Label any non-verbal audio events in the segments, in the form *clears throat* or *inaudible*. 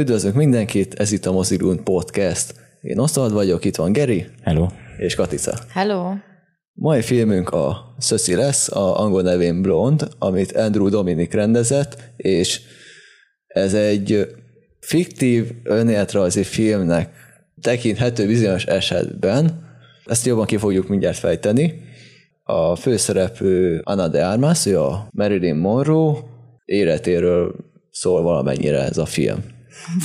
Üdvözlök mindenkit, ez itt a Mozirun Podcast. Én Osztald vagyok, itt van Geri Hello. és Katica. Hello. Mai filmünk a Szöszi lesz, a angol nevén Blonde, amit Andrew Dominic rendezett, és ez egy fiktív önéletrajzi filmnek tekinthető bizonyos esetben. Ezt jobban ki fogjuk mindjárt fejteni. A főszereplő Anna de Armas, ő a Marilyn Monroe életéről szól valamennyire ez a film.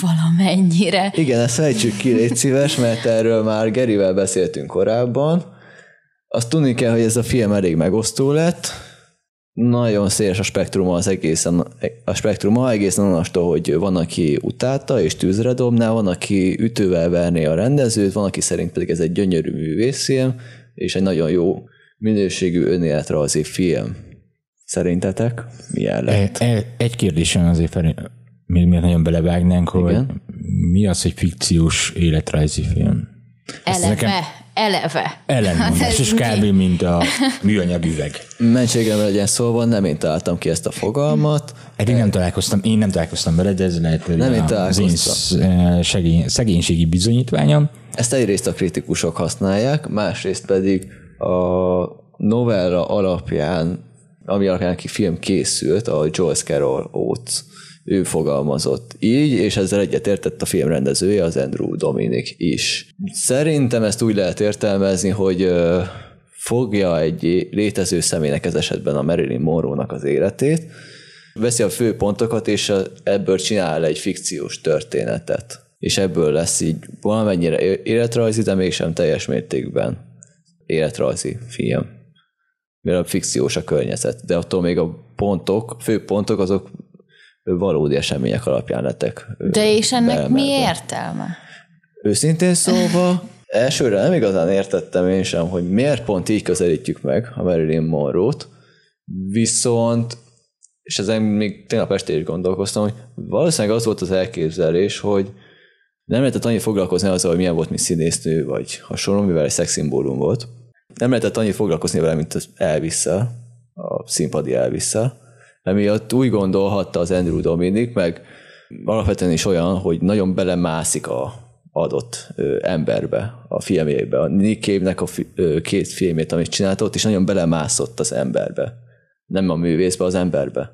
Valamennyire. Igen, ezt fejtsük ki, légy szíves, mert erről már Gerivel beszéltünk korábban. Azt tudni kell, hogy ez a film elég megosztó lett. Nagyon széles a spektruma az egészen, a spektruma egészen onnastól, hogy van, aki utálta és tűzre dobná, van, aki ütővel verné a rendezőt, van, aki szerint pedig ez egy gyönyörű művészfilm, és egy nagyon jó minőségű önéletrajzi film. Szerintetek milyen lett? E- e- Egy kérdésem azért, még miért nagyon belevágnánk, hogy Igen. mi az, hogy fikciós életrajzi film? Eleve. nekem- Eleve. Ellenmondás, Hát ez és *laughs* kb. mint a műanyag üveg. Mentségemre legyen szólva, nem én találtam ki ezt a fogalmat. Eddig nem találkoztam, én nem találkoztam vele, de ez lehet hogy Nem én az én találkoztam. eh, segény, szegénységi bizonyítványom. Ezt egyrészt a kritikusok használják, másrészt pedig a novella alapján, ami alapján ki film készült, a Joyce Carol Oates, ő fogalmazott így, és ezzel egyetértett a film rendezője, az Andrew Dominic is. Szerintem ezt úgy lehet értelmezni, hogy fogja egy létező személynek ez esetben a Marilyn Monroe-nak az életét, veszi a fő pontokat, és ebből csinál egy fikciós történetet. És ebből lesz így valamennyire életrajzi, de mégsem teljes mértékben életrajzi film. Mert a fikciós a környezet, de attól még a pontok, fő pontok azok valódi események alapján lettek. De és ennek mi beemelve. értelme? Őszintén szólva, elsőre nem igazán értettem én sem, hogy miért pont így közelítjük meg a Marilyn Monroe-t, viszont, és ezen még tegnap este is gondolkoztam, hogy valószínűleg az volt az elképzelés, hogy nem lehetett annyit foglalkozni azzal, hogy milyen volt, mint színésznő, vagy hasonló, mivel egy szexszimbólum volt. Nem lehetett annyit foglalkozni vele, mint az elvis a színpadi elvis Emiatt úgy gondolhatta az Andrew Dominic, meg alapvetően is olyan, hogy nagyon belemászik a adott ö, emberbe, a filmjébe. A Nick Cave-nek a fi, ö, két filmét, amit csinált, ott is nagyon belemászott az emberbe. Nem a művészbe, az emberbe.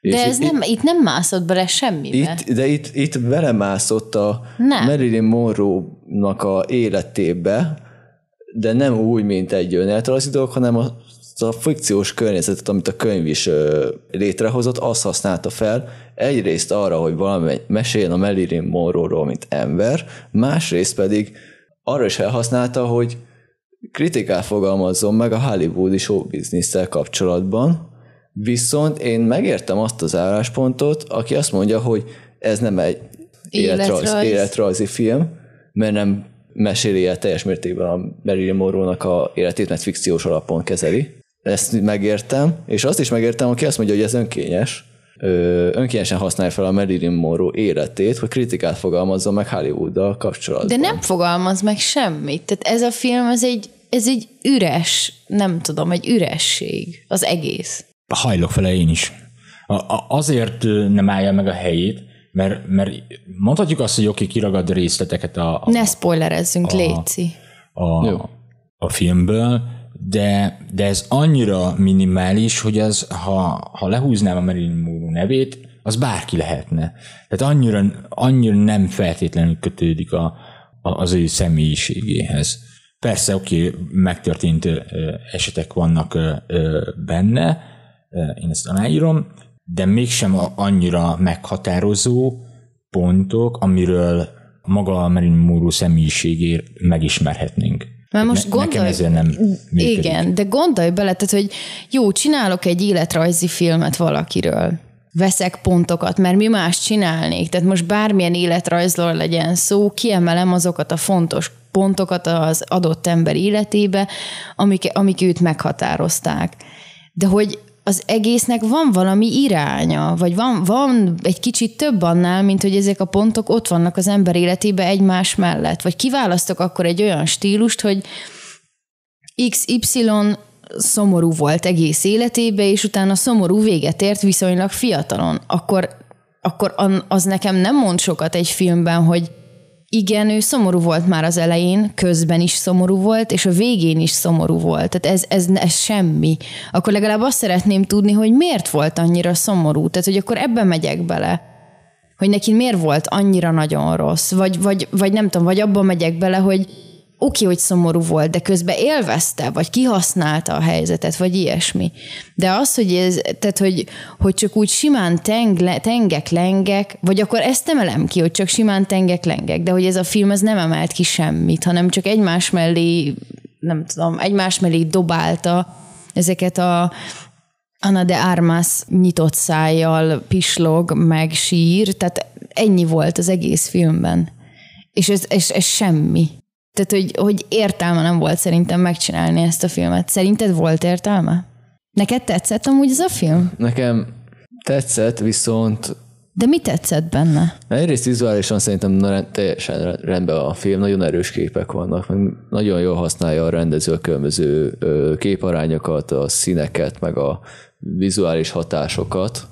De És ez itt- nem, itt nem mászott bele semmibe. itt, de itt, itt belemászott a Nem. Marilyn Monroe-nak a életébe, de nem úgy, mint egy önéletrajzi dolog, hanem a, a fikciós környezetet, amit a könyv is létrehozott, azt használta fel egyrészt arra, hogy valami meséljen a Marilyn Monroe-ról, mint ember, másrészt pedig arra is felhasználta, hogy kritikát fogalmazzon meg a hollywoodi showbiznisztel kapcsolatban, viszont én megértem azt az álláspontot, aki azt mondja, hogy ez nem egy Életrajz. életrajzi film, mert nem meséli el teljes mértékben a Marilyn Monroe-nak a életét, mert fikciós alapon kezeli. Ezt megértem, és azt is megértem, aki azt mondja, hogy ez önkényes, Ö, önkényesen használja fel a Marilyn Monroe életét, hogy kritikát fogalmazzon meg Hollywooddal kapcsolatban. De nem fogalmaz meg semmit. Tehát ez a film, ez egy, ez egy üres, nem tudom, egy üresség. Az egész. Hajlok vele én is. A, a, azért nem állja meg a helyét, mert, mert mondhatjuk azt, hogy oké, kiragad részleteket a, a, Ne spoilerezzünk, Léci. a, Jó. a filmből, de, de ez annyira minimális, hogy az, ha, ha lehúznám a Marilyn Monroe nevét, az bárki lehetne. Tehát annyira, annyira nem feltétlenül kötődik a, a, az ő személyiségéhez. Persze, oké, megtörtént ö, esetek vannak benne, ö, én ezt aláírom, de mégsem annyira meghatározó pontok, amiről maga a Marilyn Monroe személyiségét megismerhetnénk. Mert most Ne- nekem gondolj, ezért nem működik. Igen, de gondolj bele, tehát, hogy jó, csinálok egy életrajzi filmet valakiről. Veszek pontokat, mert mi más csinálnék. Tehát most bármilyen életrajzról legyen szó, kiemelem azokat a fontos pontokat az adott ember életébe, amik, amik őt meghatározták. De hogy az egésznek van valami iránya, vagy van, van egy kicsit több annál, mint hogy ezek a pontok ott vannak az ember életébe egymás mellett. Vagy kiválasztok akkor egy olyan stílust, hogy XY szomorú volt egész életébe, és utána szomorú véget ért viszonylag fiatalon. Akkor akkor az nekem nem mond sokat egy filmben, hogy igen, ő szomorú volt már az elején, közben is szomorú volt, és a végén is szomorú volt. Tehát ez, ez, ez semmi. Akkor legalább azt szeretném tudni, hogy miért volt annyira szomorú. Tehát, hogy akkor ebben megyek bele. Hogy neki miért volt annyira nagyon rossz. Vagy, vagy, vagy nem tudom, vagy abban megyek bele, hogy oké, hogy szomorú volt, de közben élvezte, vagy kihasználta a helyzetet, vagy ilyesmi. De az, hogy ez, tehát, hogy, hogy csak úgy simán teng, tengek, lengek, vagy akkor ezt emelem ki, hogy csak simán tengek, lengek, de hogy ez a film ez nem emelt ki semmit, hanem csak egymás mellé, nem tudom, egymás mellé dobálta ezeket a Ana de Armas nyitott szájjal pislog, meg sír, tehát ennyi volt az egész filmben. És ez, ez, ez semmi. Tehát, hogy, hogy értelme nem volt szerintem megcsinálni ezt a filmet. Szerinted volt értelme? Neked tetszett amúgy ez a film? Nekem tetszett, viszont de mi tetszett benne? Egyrészt vizuálisan szerintem teljesen rendben a film, nagyon erős képek vannak, meg nagyon jól használja a rendező a különböző képarányokat, a színeket, meg a vizuális hatásokat.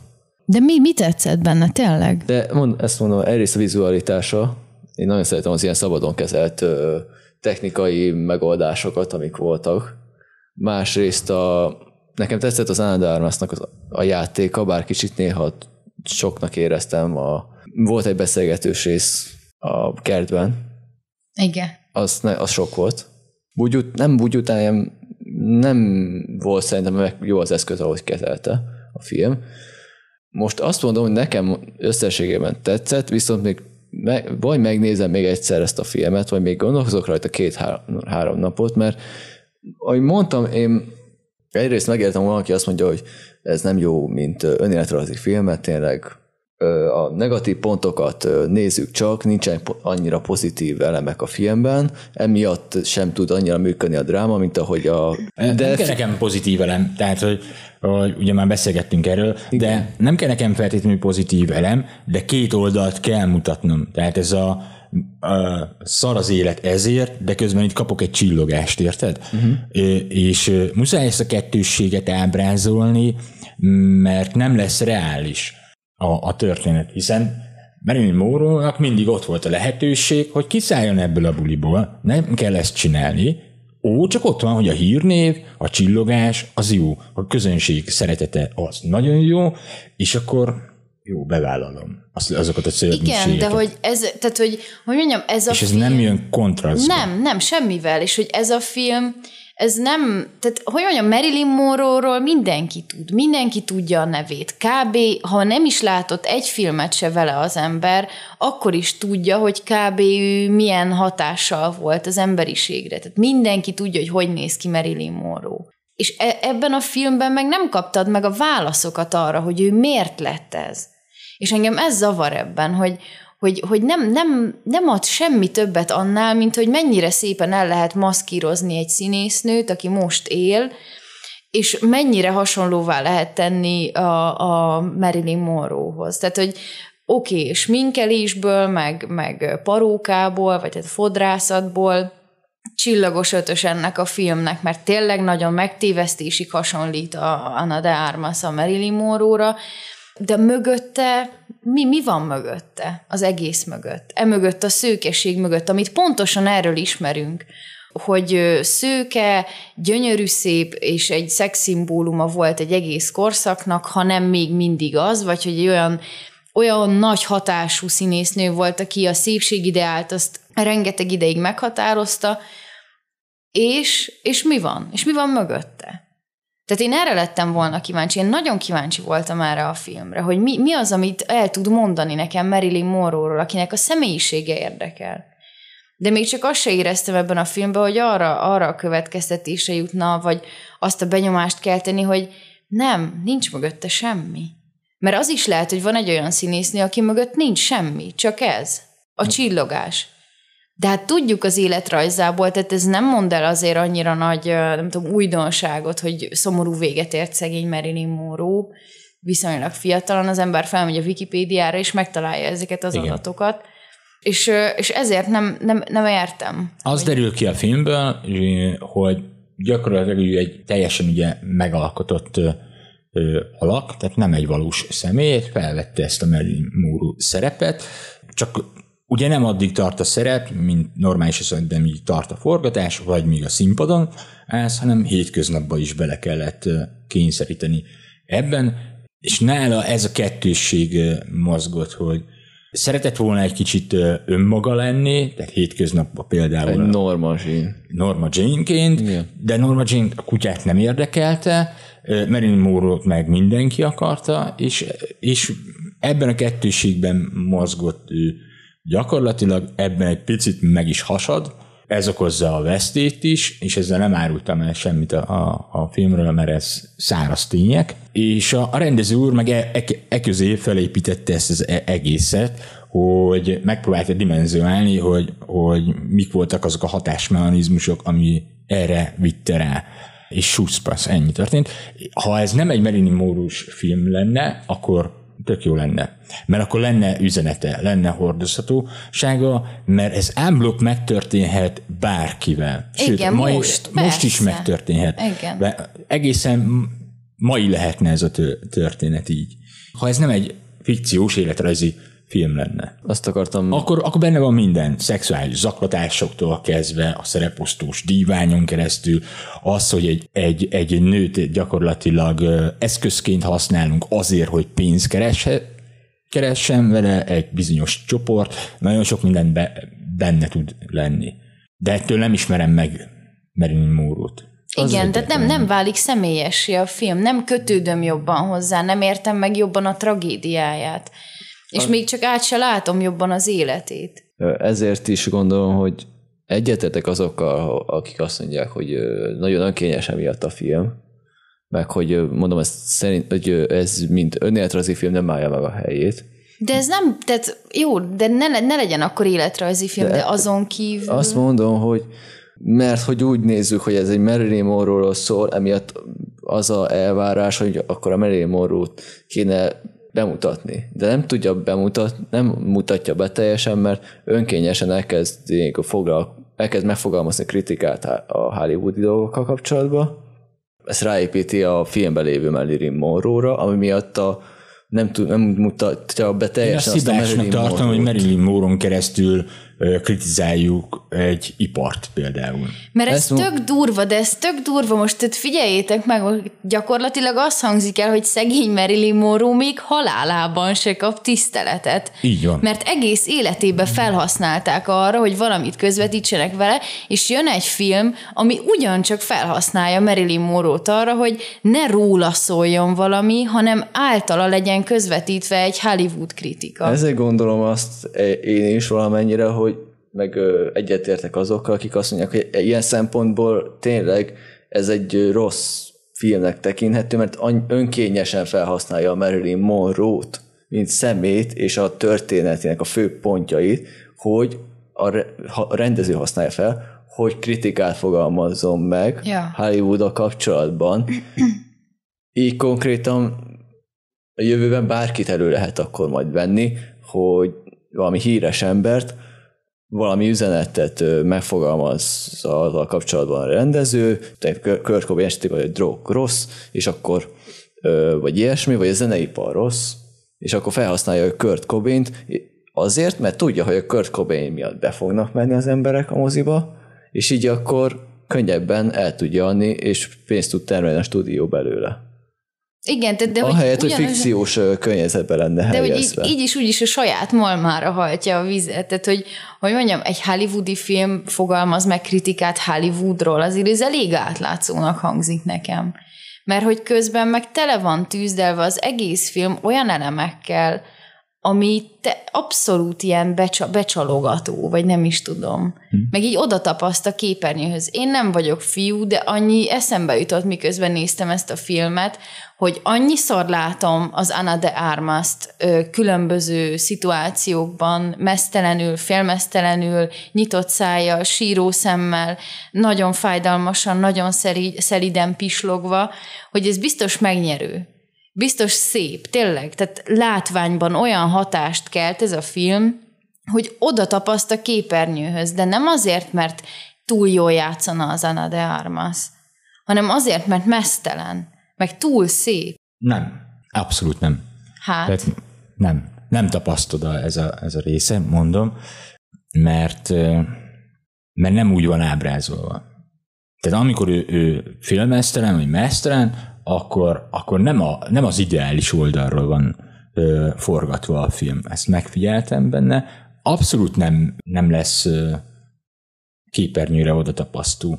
De mi, mi tetszett benne, tényleg? De mond, ezt mondom, egyrészt a vizualitása, én nagyon szeretem az ilyen szabadon kezelt technikai megoldásokat, amik voltak. Másrészt a, nekem tetszett az Anna Armasnak a, a játéka, bár kicsit néha soknak éreztem. A, volt egy beszélgetős rész a kertben. Igen. Az, ne, az sok volt. Bugyut, nem bugyut, hanem nem volt szerintem meg jó az eszköz, ahogy kezelte a film. Most azt mondom, hogy nekem összességében tetszett, viszont még meg, vagy megnézem még egyszer ezt a filmet, vagy még gondolkozok rajta két-három napot, mert ahogy mondtam, én egyrészt megértem valaki azt mondja, hogy ez nem jó, mint önéletrajzi filmet, tényleg a negatív pontokat nézzük csak, nincsen annyira pozitív elemek a filmben, emiatt sem tud annyira működni a dráma, mint ahogy a... De nem kell nekem pozitív elem, tehát hogy, hogy ugye már beszélgettünk erről, Igen. de nem kell nekem feltétlenül pozitív elem, de két oldalt kell mutatnom. Tehát ez a, a szar az élet ezért, de közben itt kapok egy csillogást, érted? Uh-huh. És muszáj ezt a kettősséget ábrázolni, mert nem lesz reális a, a történet, hiszen Marilyn monroe mindig ott volt a lehetőség, hogy kiszálljon ebből a buliból, nem kell ezt csinálni, ó, csak ott van, hogy a hírnév, a csillogás, az jó, a közönség szeretete az nagyon jó, és akkor jó, bevállalom az, azokat a szörnyűségeket. Igen, de hogy ez, tehát hogy, hogy mondjam, ez a És ez film... nem jön kontrasztba. Nem, nem, semmivel, és hogy ez a film, ez nem, tehát hogy mondjam, Marilyn Monroe-ról mindenki tud, mindenki tudja a nevét. Kb. ha nem is látott egy filmet se vele az ember, akkor is tudja, hogy kb. ő milyen hatással volt az emberiségre. Tehát mindenki tudja, hogy hogy néz ki Marilyn Monroe. És e- ebben a filmben meg nem kaptad meg a válaszokat arra, hogy ő miért lett ez. És engem ez zavar ebben, hogy, hogy, hogy nem, nem, nem ad semmi többet annál, mint hogy mennyire szépen el lehet maszkírozni egy színésznőt, aki most él, és mennyire hasonlóvá lehet tenni a, a Marilyn Monroe-hoz. Tehát, hogy oké, okay, sminkelésből, meg, meg parókából, vagy hát fodrászatból csillagos ötös ennek a filmnek, mert tényleg nagyon megtévesztésig hasonlít a Anna de Armas a Marilyn Monroe-ra, de mögötte, mi, mi van mögötte, az egész mögött? E mögött a szőkeség mögött, amit pontosan erről ismerünk, hogy szőke, gyönyörű szép, és egy szexszimbóluma volt egy egész korszaknak, ha nem még mindig az, vagy hogy olyan, olyan nagy hatású színésznő volt, aki a szépségideált azt rengeteg ideig meghatározta, és, és mi van? És mi van mögötte? Tehát én erre lettem volna kíváncsi, én nagyon kíváncsi voltam erre a filmre, hogy mi, mi az, amit el tud mondani nekem Marilyn Monroe-ról, akinek a személyisége érdekel. De még csak azt se éreztem ebben a filmben, hogy arra, arra a következtetése jutna, vagy azt a benyomást kell tenni, hogy nem, nincs mögötte semmi. Mert az is lehet, hogy van egy olyan színésznő, aki mögött nincs semmi, csak ez, a csillogás. De hát tudjuk az életrajzából, tehát ez nem mond el azért annyira nagy, nem tudom, újdonságot, hogy szomorú véget ért szegény Marilyn Monroe, viszonylag fiatalan, az ember felmegy a Wikipédiára, és megtalálja ezeket az Igen. adatokat. És, és ezért nem, nem, nem értem. Az hogy... derül ki a filmből, hogy gyakorlatilag egy teljesen ugye megalkotott alak, tehát nem egy valós személy, felvette ezt a Marilyn Monroe szerepet, csak ugye nem addig tart a szerep, mint normális esetben így tart a forgatás, vagy még a színpadon állsz, hanem hétköznapban is bele kellett kényszeríteni ebben, és nála ez a kettősség mozgott, hogy szeretett volna egy kicsit önmaga lenni, tehát hétköznapban például Egy Norma Jean. Norma Jane-ként, Igen. de Norma Jane a kutyát nem érdekelte, Marilyn monroe meg mindenki akarta, és, és ebben a kettőségben mozgott ő gyakorlatilag, ebben egy picit meg is hasad, ez okozza a vesztét is, és ezzel nem árultam el semmit a, a, a filmről, mert ez száraz tények. És a, a rendező úr meg e, e, e felépítette ezt az e- egészet, hogy megpróbálta dimenziálni, hogy, hogy mik voltak azok a hatásmechanizmusok, ami erre vitte rá. És suszpasz, ennyi történt. Ha ez nem egy Marilyn monroe film lenne, akkor tök jó lenne. Mert akkor lenne üzenete, lenne hordozhatósága, mert ez ámblok megtörténhet bárkivel. Igen, mai, most, most is persze. megtörténhet. Igen. De egészen mai lehetne ez a tö- történet így. Ha ez nem egy fikciós életrajzi film lenne. Azt akartam, Akkor, akkor benne van minden, szexuális zaklatásoktól kezdve, a szereposztós díványon keresztül, az, hogy egy, egy, egy nőt gyakorlatilag eszközként használunk azért, hogy pénzt keresse, keressen vele egy bizonyos csoport, nagyon sok minden be, benne tud lenni. De ettől nem ismerem meg Marilyn Monroe-t. Igen, tehát nem, nem válik személyessé a film, nem kötődöm jobban hozzá, nem értem meg jobban a tragédiáját. És még csak át se látom jobban az életét. ezért is gondolom, hogy egyetetek azokkal, akik azt mondják, hogy nagyon önkényes emiatt a film, meg hogy mondom, ez szerint, hogy ez mint önéletrajzi film nem állja meg a helyét. De ez nem, tehát jó, de ne, ne legyen akkor életrajzi film, de, de azon kívül... Azt mondom, hogy mert hogy úgy nézzük, hogy ez egy Marilyn Monroe-ról szól, emiatt az a elvárás, hogy akkor a Marilyn Monroe-t kéne bemutatni. De nem tudja bemutatni, nem mutatja be teljesen, mert önkényesen elkezd, foglal, elkezd megfogalmazni kritikát a hollywoodi dolgokkal kapcsolatban. Ezt ráépíti a filmben lévő Marilyn Monroe-ra, ami miatt a, nem, tud, nem mutatja be Én teljesen azt azt a Marilyn tartom, hogy. Marilyn Monroe-n keresztül kritizáljuk egy ipart például. Mert ez Ezt tök durva, de ez tök durva, most tehát figyeljétek meg, hogy gyakorlatilag azt hangzik el, hogy szegény Marilyn Monroe még halálában se kap tiszteletet. Így van. Mert egész életében felhasználták arra, hogy valamit közvetítsenek vele, és jön egy film, ami ugyancsak felhasználja Marilyn Monroe-t arra, hogy ne róla szóljon valami, hanem általa legyen közvetítve egy Hollywood kritika. Ezért gondolom azt e, én is valamennyire, hogy meg egyetértek azokkal, akik azt mondják, hogy ilyen szempontból tényleg ez egy rossz filmnek tekinthető, mert önkényesen felhasználja a Marilyn Monroe-t, mint szemét és a történetének a fő pontjait, hogy a, a rendező használja fel, hogy kritikát fogalmazzon meg Ja. Hollywood-a kapcsolatban. *clears throat* Így konkrétan a jövőben bárkit elő lehet akkor majd venni, hogy valami híres embert, valami üzenetet megfogalmaz azzal kapcsolatban a rendező, tehát Kurt Cobain esetében, hogy drog rossz, és akkor, vagy ilyesmi, vagy a zeneipar rossz, és akkor felhasználja a Kurt Cobaint azért, mert tudja, hogy a Kurt Cobain miatt be fognak menni az emberek a moziba, és így akkor könnyebben el tudja adni, és pénzt tud termelni a stúdió belőle. Igen, de, de Ahelyett, hogy ugyanaz- fikciós ö, környezetben lenne De hogy így, így is úgy is a saját malmára hajtja a vizet. Tehát, hogy, hogy mondjam, egy hollywoodi film fogalmaz meg kritikát Hollywoodról, azért ez elég átlátszónak hangzik nekem. Mert hogy közben meg tele van tűzdelve az egész film olyan elemekkel, ami te abszolút ilyen becsa, becsalogató, vagy nem is tudom. Hm. Meg így oda tapaszt a képernyőhöz. Én nem vagyok fiú, de annyi eszembe jutott, miközben néztem ezt a filmet, hogy annyiszor látom az Ana de Armas-t különböző szituációkban, mesztelenül, félmesztelenül, nyitott szájjal, síró szemmel, nagyon fájdalmasan, nagyon szelíd, szeliden pislogva, hogy ez biztos megnyerő biztos szép, tényleg, tehát látványban olyan hatást kelt ez a film, hogy oda tapaszt a képernyőhöz, de nem azért, mert túl jól játszana az Ana de Armas, hanem azért, mert mesztelen, meg túl szép. Nem. Abszolút nem. Hát, Tehát nem. Nem tapasztod ez a, ez a része, mondom, mert, mert nem úgy van ábrázolva. Tehát amikor ő, ő filmesztelen, vagy mesztelen, akkor, akkor nem, a, nem az ideális oldalról van ö, forgatva a film. Ezt megfigyeltem benne. Abszolút nem, nem lesz ö, képernyőre oda tapasztó.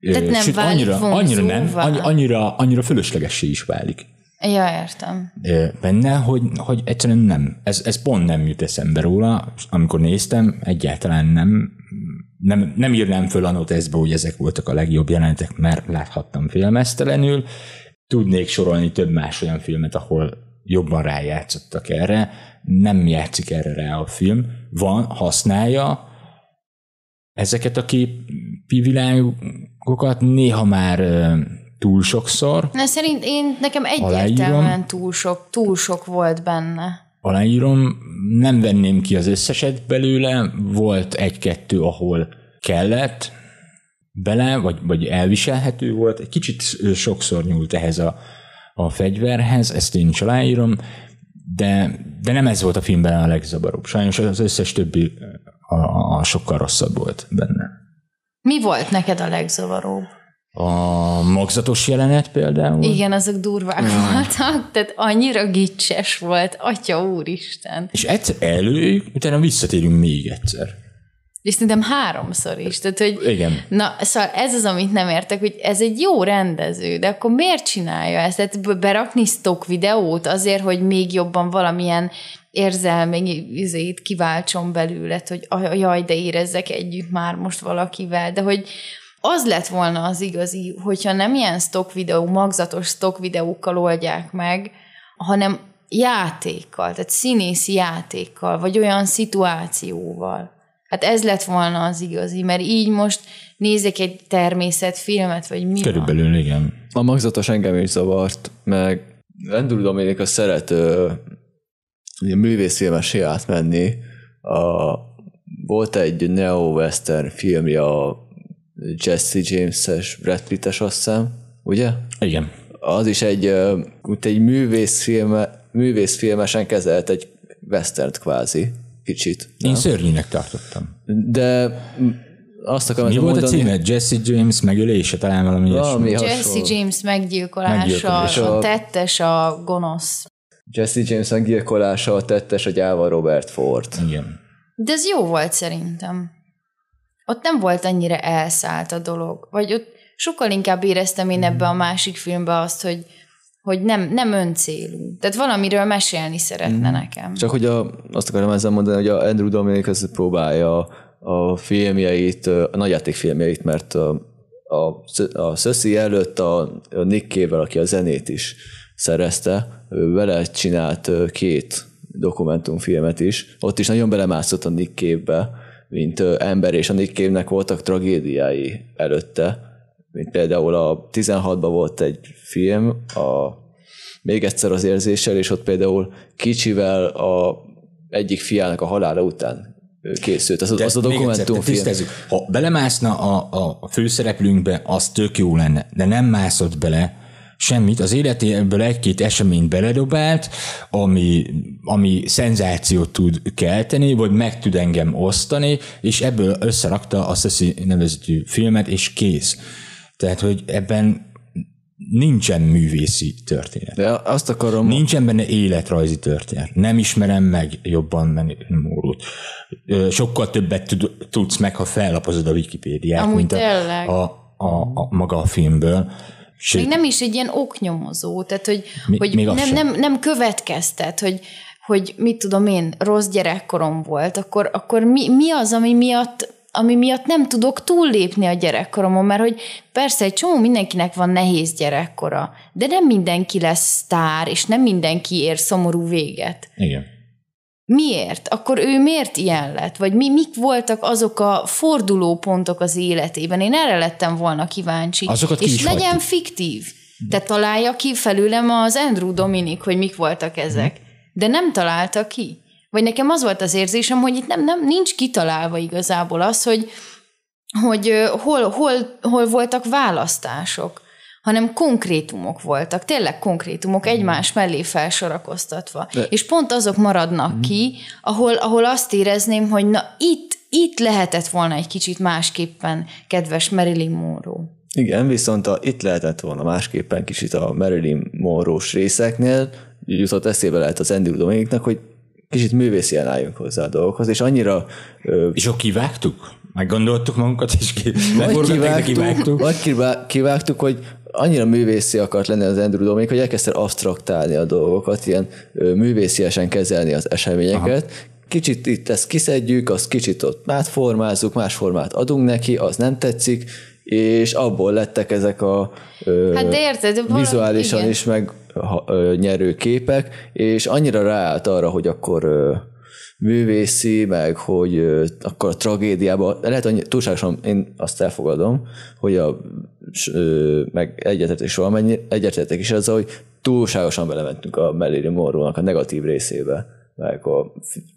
Ö, Tehát nem válik annyira, annyira nem, annyira, annyira fölöslegessé is válik ja, értem. benne, hogy, hogy egyszerűen nem. Ez, ez pont nem jut eszembe róla. Amikor néztem, egyáltalán nem, nem, nem írnám föl a noteszbe, hogy ezek voltak a legjobb jelenetek, mert láthattam filmesztelenül. Tudnék sorolni több más olyan filmet, ahol jobban rájátszottak erre. Nem játszik erre rá a film. Van, használja ezeket a képi világokat, néha már túl sokszor, Na, szerint én, nekem egyértelműen túl sok, túl sok volt benne. aláírom, nem venném ki az összeset belőle, volt egy-kettő, ahol kellett bele, vagy, vagy elviselhető volt, egy kicsit sokszor nyúlt ehhez a, a fegyverhez, ezt én is aláírom, de, de nem ez volt a filmben a legzavaróbb. Sajnos az összes többi a, a, a sokkal rosszabb volt benne. Mi volt neked a legzavaróbb? A magzatos jelenet például. Igen, azok durvák voltak, tehát annyira gicses volt, atya úristen. És egyszer előjük, utána visszatérünk még egyszer. És szerintem háromszor is. Tehát, hogy Igen. Na, szóval ez az, amit nem értek, hogy ez egy jó rendező, de akkor miért csinálja ezt? Tehát berakni stock videót azért, hogy még jobban valamilyen érzelmi izét kiváltson belőle, hogy jaj, de érezzek együtt már most valakivel, de hogy az lett volna az igazi, hogyha nem ilyen stock videó, magzatos stock videókkal oldják meg, hanem játékkal, tehát színészi játékkal, vagy olyan szituációval. Hát ez lett volna az igazi, mert így most nézek egy természetfilmet, vagy mi van. Körülbelül igen. A magzatos engem is zavart, meg Andrew Dominik a szeret ö, ilyen művészfilmesé átmenni. A, volt egy neo-western filmje a Jesse James-es, Brad Pitt-es azt hiszem, ugye? Igen. Az is egy, úgy egy művészfilme, művészfilmesen kezelt egy westernt kvázi, kicsit. Én szörnyűnek tartottam. De mm, azt akarom Mi volt a mondani, címe? Jesse James megölése, talán valami Valami ilyesmi. Jesse. James meggyilkolása, Meggyilkolása. a tettes, a gonosz. Jesse James meggyilkolása, a tettes a gyáva Robert Ford. Igen. De ez jó volt szerintem. Ott nem volt annyira elszállt a dolog. Vagy ott sokkal inkább éreztem én ebbe a másik filmbe azt, hogy, hogy nem, nem öncélú. Tehát valamiről mesélni szeretne nekem. Csak hogy a, azt akarom ezzel mondani, hogy a Andrew Dominik az próbálja a filmjeit, a nagyjáték filmjeit, mert a, a, a Szöszi előtt a, a Nick Cave-vel, aki a zenét is szerezte, ő vele csinált két dokumentumfilmet is. Ott is nagyon belemászott a Nick Cave-be, mint ember, és a Nick Cave-nek voltak tragédiái előtte, mint például a 16-ban volt egy film, a még egyszer az érzéssel, és ott például kicsivel a egyik fiának a halála után készült. Az, De az a dokumentumfilm. Ha belemászna a, a, a főszereplőnkbe, az tök jó lenne, de nem mászott bele semmit. Az életéből egy-két eseményt beledobált, ami, ami szenzációt tud kelteni, vagy meg tud engem osztani, és ebből összerakta a Szeszi nevezetű filmet, és kész. Tehát, hogy ebben nincsen művészi történet. De azt akarom, Nincsen benne életrajzi történet. Nem ismerem meg jobban. Ö, Sokkal többet tud, tudsz meg, ha fellapozod a Wikipédiát, Amúgy mint a, tényleg. a, a, a, maga a filmből. Sőt, Még nem is egy ilyen oknyomozó, tehát hogy, Mi- hogy még nem, nem, nem következtet, hogy, hogy mit tudom én, rossz gyerekkorom volt, akkor, akkor mi, mi az, ami miatt ami miatt nem tudok túllépni a gyerekkoromon, mert hogy persze egy csomó mindenkinek van nehéz gyerekkora, de nem mindenki lesz sztár, és nem mindenki ér szomorú véget. Igen. Miért? Akkor ő miért ilyen lett? Vagy mi, mik voltak azok a fordulópontok az életében? Én erre lettem volna kíváncsi. Azokat És legyen hagytuk. fiktív. Te találja ki felőlem az Andrew Dominik, hogy mik voltak ezek. De nem találta ki. Vagy nekem az volt az érzésem, hogy itt nem, nem nincs kitalálva igazából az, hogy, hogy hol, hol, hol voltak választások hanem konkrétumok voltak, tényleg konkrétumok egymás mellé felsorakoztatva. De. És pont azok maradnak ki, ahol, ahol azt érezném, hogy na itt, itt lehetett volna egy kicsit másképpen, kedves Marilyn Monroe. Igen, viszont a, itt lehetett volna másképpen kicsit a Marilyn Monroe-s részeknél, jutott eszébe lehet az Andy Dominiknak, hogy kicsit művészi álljunk hozzá a dolgokhoz, és annyira... Ö, és akkor kivágtuk? Meggondoltuk magunkat, és ki, vagy kivágtuk, kivágtuk. Vagy kivágtuk, hogy annyira művészi akart lenni az Andrew Dominik, hogy elkezdte abstraktálni a dolgokat, ilyen művésziesen kezelni az eseményeket, Aha. kicsit itt ezt kiszedjük, azt kicsit ott átformázzuk, más formát adunk neki, az nem tetszik, és abból lettek ezek a hát de érted, vizuálisan igen. is meg ö, nyerő képek, és annyira ráállt arra, hogy akkor ö, művészi, meg hogy ö, akkor a tragédiába, lehet, hogy túlságosan én azt elfogadom, hogy a ö, meg egyetetek is valamennyi, egyetetek is azzal, hogy túlságosan belementünk a Marilyn monroe a negatív részébe meg a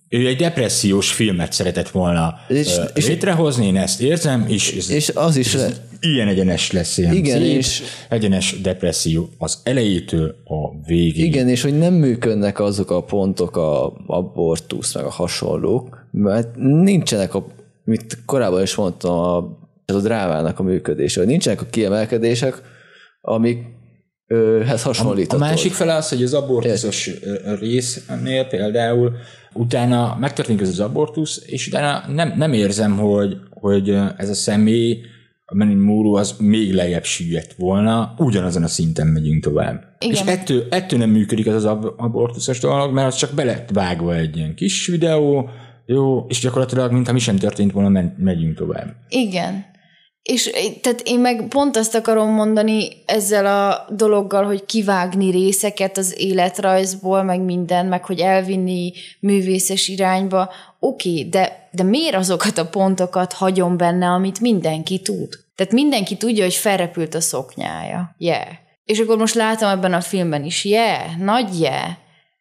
ő egy depressziós filmet szeretett volna és, uh, és létrehozni, én ezt érzem, és, ez, és az is le... ilyen egyenes lesz, ilyen igen, szép, és egyenes depresszió az elejétől a végéig. Igen, és hogy nem működnek azok a pontok, a abortusz, meg a hasonlók, mert nincsenek a, mit korábban is mondtam, a, ez a drámának a működése, hogy nincsenek a kiemelkedések, amik ez hasonlított. A, a másik fele az, hogy az abortuszos résznél például utána megtörténik ez az abortusz, és utána nem, nem érzem, hogy, hogy ez a személy, a Múró az még lejjebb süllyedt volna, ugyanazon a szinten megyünk tovább. Igen. És ettől, ettől nem működik az az abortuszos dolog, mert az csak be lett vágva egy ilyen kis videó, jó, és gyakorlatilag, mintha mi sem történt volna, megyünk tovább. Igen. És tehát én meg pont azt akarom mondani ezzel a dologgal, hogy kivágni részeket az életrajzból, meg minden, meg hogy elvinni művészes irányba. Oké, okay, de, de miért azokat a pontokat hagyom benne, amit mindenki tud? Tehát mindenki tudja, hogy felrepült a szoknyája. Yeah. És akkor most látom ebben a filmben is, yeah, nagy yeah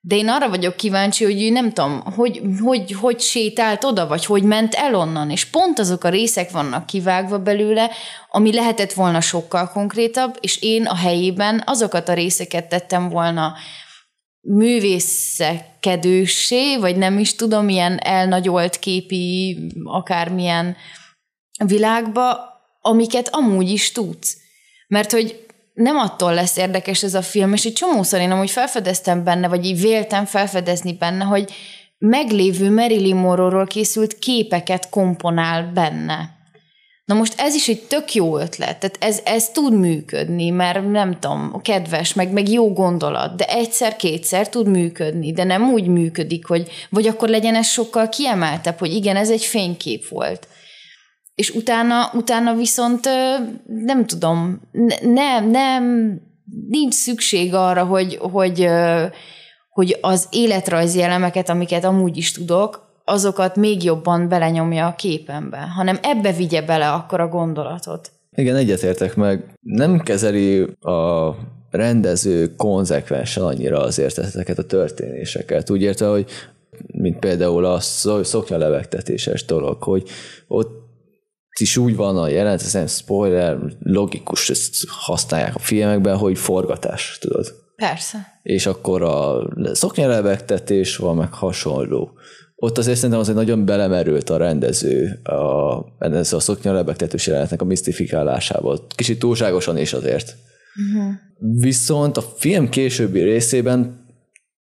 de én arra vagyok kíváncsi, hogy nem tudom, hogy, hogy, hogy sétált oda, vagy hogy ment el onnan, és pont azok a részek vannak kivágva belőle, ami lehetett volna sokkal konkrétabb, és én a helyében azokat a részeket tettem volna művészekedősé, vagy nem is tudom, ilyen elnagyolt képi, akármilyen világba, amiket amúgy is tudsz. Mert hogy nem attól lesz érdekes ez a film, és egy csomószor én amúgy felfedeztem benne, vagy így véltem felfedezni benne, hogy meglévő Marilyn Monroe-ról készült képeket komponál benne. Na most ez is egy tök jó ötlet, tehát ez, ez tud működni, mert nem tudom, kedves, meg, meg jó gondolat, de egyszer-kétszer tud működni, de nem úgy működik, hogy vagy akkor legyen ez sokkal kiemeltebb, hogy igen, ez egy fénykép volt és utána, utána viszont nem tudom, nem, nem, nincs szükség arra, hogy, hogy, hogy az életrajzi elemeket, amiket amúgy is tudok, azokat még jobban belenyomja a képembe, hanem ebbe vigye bele akkor a gondolatot. Igen, egyetértek meg. Nem kezeli a rendező konzekvensen annyira azért ezeket a történéseket. Úgy érte, hogy mint például a szoknya levegtetéses dolog, hogy ott is úgy van a jelenet, ez nem spoiler, logikus, ezt használják a filmekben, hogy forgatás, tudod. Persze. És akkor a szoknyelebegtetés van, meg hasonló. Ott azért szerintem az egy nagyon belemerült a rendező a, ez a szoknyelebegtetős jelenetnek a misztifikálásával. Kicsit túlságosan is azért. Uh-huh. Viszont a film későbbi részében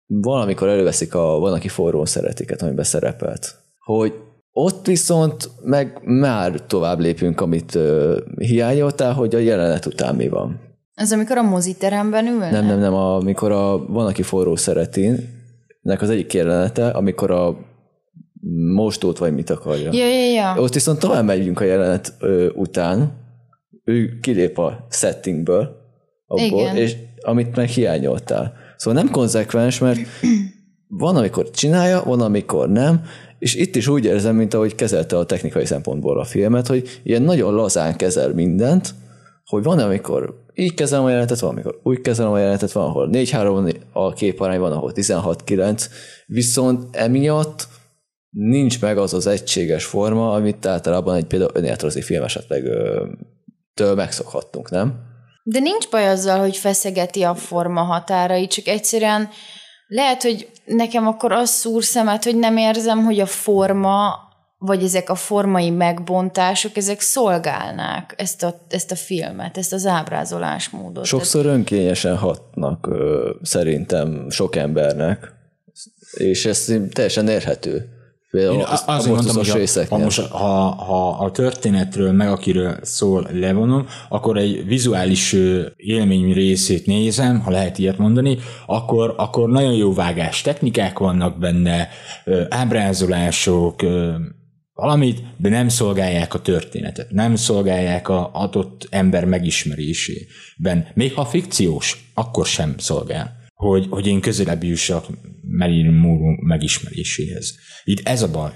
valamikor előveszik a Van, aki forró szeretiket, amiben szerepelt. Hogy ott viszont meg már tovább lépünk, amit uh, hiányoltál, hogy a jelenet után mi van. Ez amikor a moziteremben ül? Nem, nem, nem, amikor a Van, aki forró szeretin, nek az egyik jelenete, amikor a mostót vagy mit akarja. Ja, ja, ja. Ott viszont tovább megyünk a jelenet ö, után, ő kilép a settingből, abból, Igen. és amit meg hiányoltál. Szóval nem konzekvens, mert van, amikor csinálja, van, amikor nem, és itt is úgy érzem, mint ahogy kezelte a technikai szempontból a filmet, hogy ilyen nagyon lazán kezel mindent, hogy van, amikor így kezelem a jelenetet, van, amikor úgy kezelem a jelenetet, van, ahol 4-3 a képarány, van, ahol 16-9, viszont emiatt nincs meg az az egységes forma, amit általában egy például önéletrajzi film esetleg től megszokhattunk, nem? De nincs baj azzal, hogy feszegeti a forma határai, csak egyszerűen lehet, hogy nekem akkor az szúr szemet, hogy nem érzem, hogy a forma, vagy ezek a formai megbontások, ezek szolgálnák ezt a, ezt a filmet, ezt az ábrázolásmódot. Sokszor önkényesen hatnak szerintem sok embernek, és ez teljesen érhető. Például az, azért mondtam, hogy ha, ha, most, ha, ha a történetről, meg akiről szól levonom, akkor egy vizuális élmény részét nézem, ha lehet ilyet mondani, akkor, akkor nagyon jó vágás technikák vannak benne, ábrázolások, valamit, de nem szolgálják a történetet, nem szolgálják a adott ember megismerésében. Még ha fikciós, akkor sem szolgál hogy, hogy én közelebb jussak Marilyn Monroe megismeréséhez. Itt ez a baj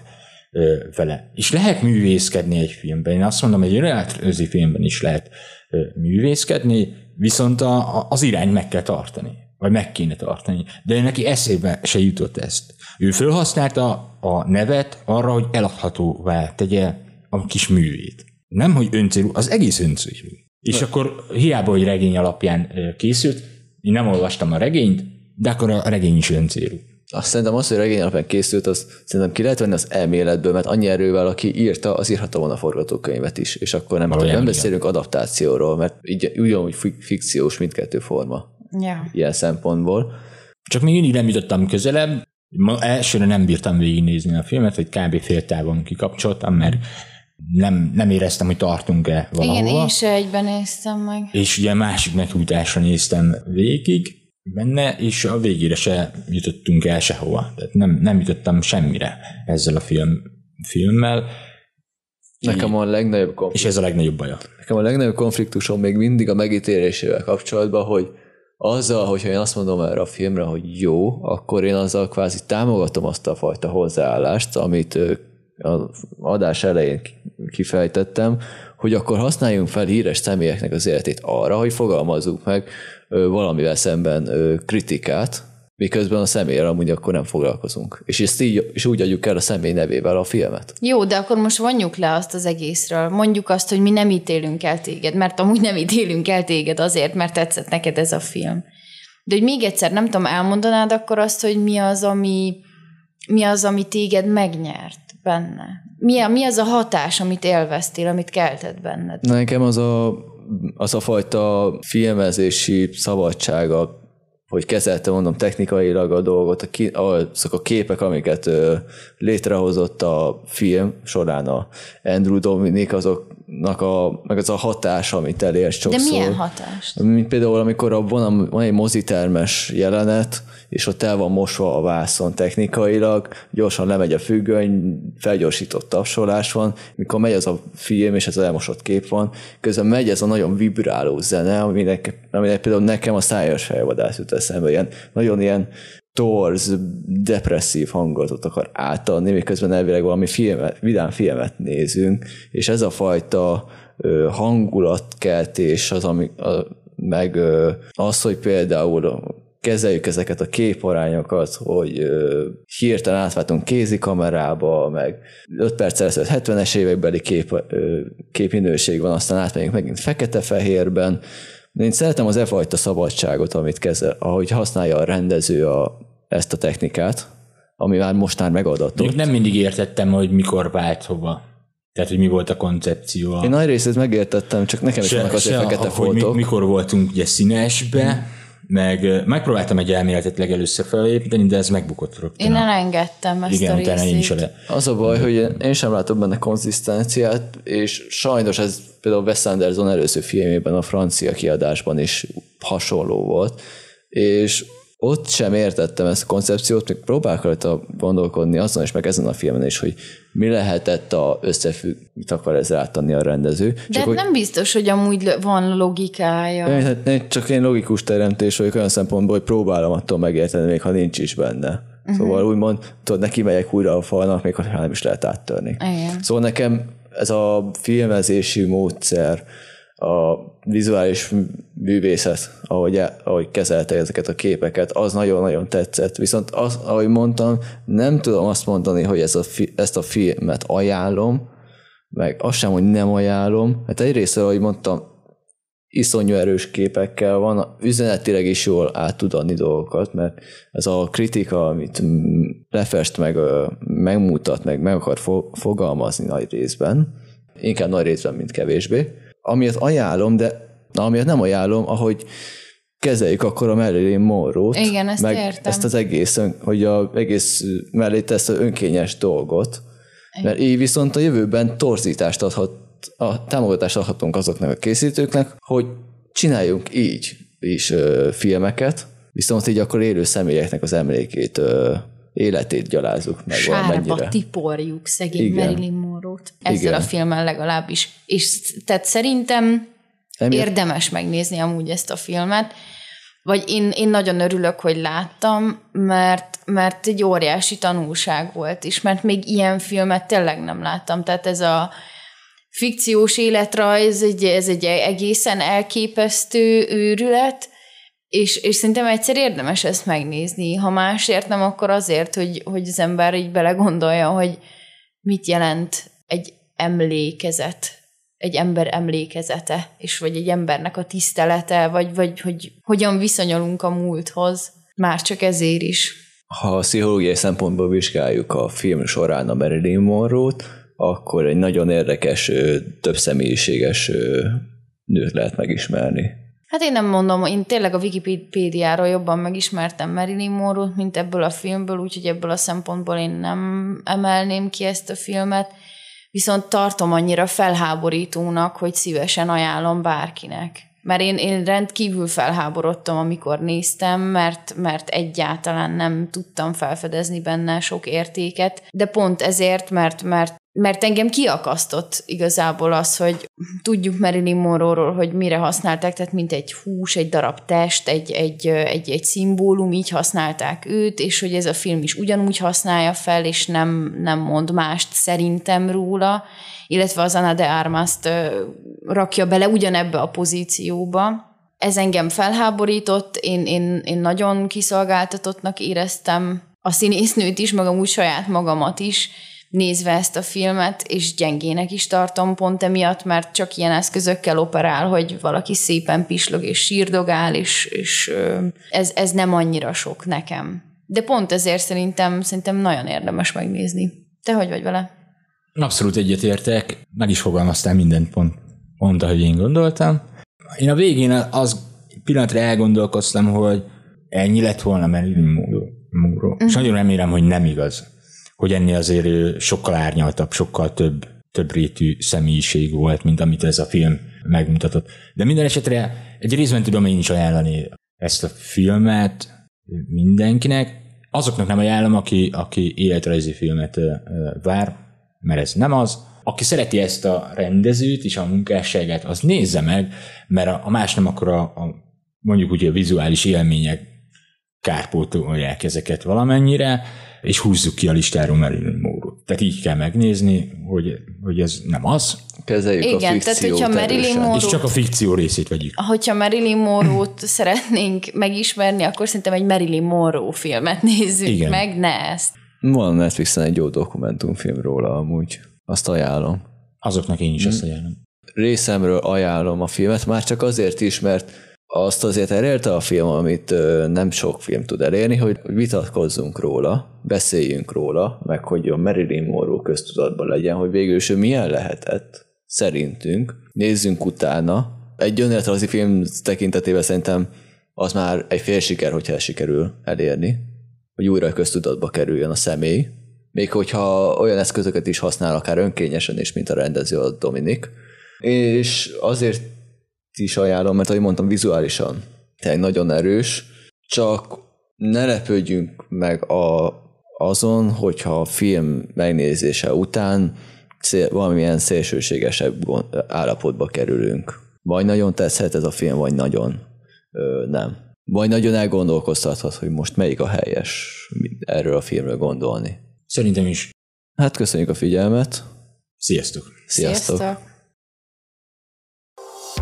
ö, vele. És lehet művészkedni egy filmben. Én azt mondom, egy önéletrajzi filmben is lehet ö, művészkedni, viszont a, a, az irány meg kell tartani. Vagy meg kéne tartani. De neki eszébe se jutott ezt. Ő felhasználta a nevet arra, hogy eladhatóvá tegye a kis művét. Nem, hogy öncélú, az egész öncélú. És De. akkor hiába, hogy regény alapján készült, én nem olvastam a regényt, de akkor a regény is öncélú. Azt szerintem az, hogy regény alapján készült, az szerintem ki lehet venni az elméletből, mert annyi erővel, aki írta, az írhatta volna a forgatókönyvet is, és akkor nem, Valójában nem beszélünk adaptációról, mert így ugyanúgy fi- fikciós mindkettő forma Ja. ilyen szempontból. Csak még mindig nem jutottam közelebb. Ma elsőre nem bírtam végignézni a filmet, hogy kb. fél távon kikapcsoltam, mert nem, nem éreztem, hogy tartunk-e valahova. Igen, én se egyben néztem meg. És ugye másik meghújtásra néztem végig benne, és a végére se jutottunk el sehova. Tehát nem, nem jutottam semmire ezzel a film, filmmel, Nekem a legnagyobb és konfliktus, ez a legnagyobb baja. nekem a legnagyobb konfliktusom még mindig a megítélésével kapcsolatban, hogy azzal, hogyha én azt mondom erre a filmre, hogy jó, akkor én azzal kvázi támogatom azt a fajta hozzáállást, amit az adás elején ki- kifejtettem, hogy akkor használjunk fel híres személyeknek az életét arra, hogy fogalmazzuk meg valamivel szemben kritikát, miközben a személyre amúgy akkor nem foglalkozunk. És ezt így, és úgy adjuk el a személy nevével a filmet. Jó, de akkor most vonjuk le azt az egészről. Mondjuk azt, hogy mi nem ítélünk el téged, mert amúgy nem ítélünk el téged azért, mert tetszett neked ez a film. De hogy még egyszer, nem tudom, elmondanád akkor azt, hogy mi az, ami, mi az, ami téged megnyert benne? Mi, a, mi az a hatás, amit élveztél, amit keltett benned? Nekem az a, az a fajta filmezési szabadsága, hogy kezelte, mondom, technikailag a dolgot, a ki, azok a képek, amiket ö, létrehozott a film során a Andrew Dominik, azoknak a, meg az a hatás, amit elért De sokszor. milyen hatás? Mint például, amikor a, van, van egy mozitermes jelenet, és ott el van mosva a vászon technikailag, gyorsan lemegy a függöny, felgyorsított tapsolás van, mikor megy az a film, és ez elmosott kép van, közben megy ez a nagyon vibráló zene, aminek, aminek például nekem a szájas fejvadász jut eszembe, ilyen, nagyon ilyen torz, depresszív hangulatot akar átadni, miközben elvileg valami filmet, vidám filmet nézünk, és ez a fajta ö, hangulatkeltés az, ami, a, meg az, hogy például kezeljük ezeket a képarányokat, hogy ö, hirtelen átváltunk kézikamerába, meg 5 perccel ezelőtt 70-es évekbeli kép, ö, képminőség van, aztán átmegyünk megint fekete-fehérben. De én szeretem az e fajta szabadságot, amit kezel, ahogy használja a rendező a, ezt a technikát, ami már most már megadatott. Mondjuk nem mindig értettem, hogy mikor vált hova. Tehát, hogy mi volt a koncepció. Én nagy részét megértettem, csak nekem is vannak azért fekete hogy mi, foltok. mikor voltunk ugye színesbe, meg megpróbáltam egy elméletet legelőször felépíteni, de ez megbukott rögtön. Én elengedtem ezt Igen, a utána én is a részét. le... Az a baj, hogy én- én sem látok benne konzisztenciát, és sajnos ez például Wes Anderson előző filmében, a francia kiadásban is hasonló volt, és ott sem értettem ezt a koncepciót, még próbálok rajta gondolkodni azon is, meg ezen a filmen is, hogy mi lehetett a összefügg, mit akar ez rátenni a rendező. De hát hogy nem biztos, hogy amúgy van logikája. én, hát én csak én logikus teremtés vagyok olyan szempontból, hogy próbálom attól megérteni, még ha nincs is benne. Uh-huh. Szóval úgymond, tudod, neki megyek újra a falnak, még ha nem is lehet áttörni. Igen. Szóval nekem ez a filmezési módszer, a vizuális művészet, ahogy, ahogy kezelte ezeket a képeket, az nagyon-nagyon tetszett. Viszont az, ahogy mondtam, nem tudom azt mondani, hogy ez a fi, ezt a filmet ajánlom, meg azt sem, hogy nem ajánlom. Hát egyrészt, ahogy mondtam, iszonyú erős képekkel van, üzenetileg is jól át tud adni dolgokat, mert ez a kritika, amit lefest, meg megmutat, meg meg akar fo- fogalmazni nagy részben, inkább nagy részben, mint kevésbé, amiért ajánlom, de amiért nem ajánlom, ahogy kezeljük akkor a Marilyn Monroe-t, Igen, ezt meg értem. ezt az egész, hogy a egész mellé ezt az önkényes dolgot, mert így viszont a jövőben torzítást adhat, a támogatást adhatunk azoknak a készítőknek, hogy csináljunk így is ö, filmeket, viszont így akkor élő személyeknek az emlékét, ö, életét gyalázzuk meg Sárba valamennyire. tiporjuk szegény Igen. Marilyn Monroe-t. Ezzel Igen. a filmmel legalábbis. És tehát szerintem Emiatt- érdemes megnézni amúgy ezt a filmet. Vagy én, én nagyon örülök, hogy láttam, mert, mert egy óriási tanulság volt is, mert még ilyen filmet tényleg nem láttam. Tehát ez a fikciós életrajz, egy, ez egy egészen elképesztő őrület, és, és szerintem egyszer érdemes ezt megnézni. Ha másért nem, akkor azért, hogy, hogy az ember így belegondolja, hogy mit jelent egy emlékezet, egy ember emlékezete, és vagy egy embernek a tisztelete, vagy, vagy hogy hogyan viszonyulunk a múlthoz. Már csak ezért is. Ha a pszichológiai szempontból vizsgáljuk a film során a Marilyn Monroe-t, akkor egy nagyon érdekes, több személyiséges nőt lehet megismerni. Hát én nem mondom, én tényleg a Wikipédiáról jobban megismertem Marilyn Monroe-t, mint ebből a filmből, úgyhogy ebből a szempontból én nem emelném ki ezt a filmet, viszont tartom annyira felháborítónak, hogy szívesen ajánlom bárkinek. Mert én, én rendkívül felháborodtam, amikor néztem, mert, mert egyáltalán nem tudtam felfedezni benne sok értéket, de pont ezért, mert, mert mert engem kiakasztott igazából az, hogy tudjuk Marilyn Monroe-ról, hogy mire használták, tehát mint egy hús, egy darab test, egy, egy, egy, egy szimbólum, így használták őt, és hogy ez a film is ugyanúgy használja fel, és nem, nem mond mást szerintem róla, illetve az Ana de Armas-t ö, rakja bele ugyanebbe a pozícióba. Ez engem felháborított, én, én, én nagyon kiszolgáltatottnak éreztem a színésznőt is, meg amúgy saját magamat is, nézve ezt a filmet, és gyengének is tartom pont emiatt, mert csak ilyen eszközökkel operál, hogy valaki szépen pislog és sírdogál, és, és ez, ez nem annyira sok nekem. De pont ezért szerintem, szerintem nagyon érdemes megnézni. Te hogy vagy vele? Abszolút egyetértek, meg is fogalmaztál mindent pont, pont ahogy én gondoltam. Én a végén az pillanatra elgondolkoztam, hogy ennyi lett volna Marilyn Monroe. Monroe. És nagyon remélem, hogy nem igaz. Hogy ennél azért ő sokkal árnyaltabb, sokkal több, több rétű személyiség volt, mint amit ez a film megmutatott. De minden esetre egy részben tudom én is ajánlani ezt a filmet mindenkinek. Azoknak nem ajánlom, aki, aki életrajzi filmet vár, mert ez nem az. Aki szereti ezt a rendezőt és a munkásságát, az nézze meg, mert a, a más nem akkor a, a mondjuk úgy a vizuális élmények kárpótolják ezeket valamennyire, és húzzuk ki a listáról Marilyn Monroe. Tehát így kell megnézni, hogy, hogy ez nem az, Kezeljük a Igen, tehát fikciót hogyha Marilyn. Monroe- és csak a fikció részét vegyük. Hogyha Marilyn Monroe-t *clears throat* szeretnénk megismerni, akkor szerintem egy Marilyn Monroe filmet nézzük Igen. meg, ne ezt. Van Netflixen egy jó dokumentumfilm róla amúgy. Azt ajánlom. Azoknak én is azt ajánlom. Részemről ajánlom a filmet, már csak azért is, mert azt azért elérte a film, amit nem sok film tud elérni, hogy vitatkozzunk róla, beszéljünk róla, meg hogy a Marilyn Monroe köztudatban legyen, hogy végül is ő milyen lehetett, szerintünk. Nézzünk utána. Egy önéletrajzi film tekintetében szerintem az már egy fél siker, hogyha sikerül elérni, hogy újra köztudatba kerüljön a személy, még hogyha olyan eszközöket is használ, akár önkényesen is, mint a rendező a Dominik. És azért is ajánlom, mert ahogy mondtam, vizuálisan tényleg nagyon erős, csak ne lepődjünk meg a, azon, hogyha a film megnézése után szél, valamilyen szélsőségesebb gond- állapotba kerülünk. Vagy nagyon tetszett ez a film, vagy nagyon ö, nem. Vagy nagyon elgondolkoztathat, hogy most melyik a helyes erről a filmről gondolni. Szerintem is. Hát köszönjük a figyelmet, Sziasztok! sziasztok! Sziasztok!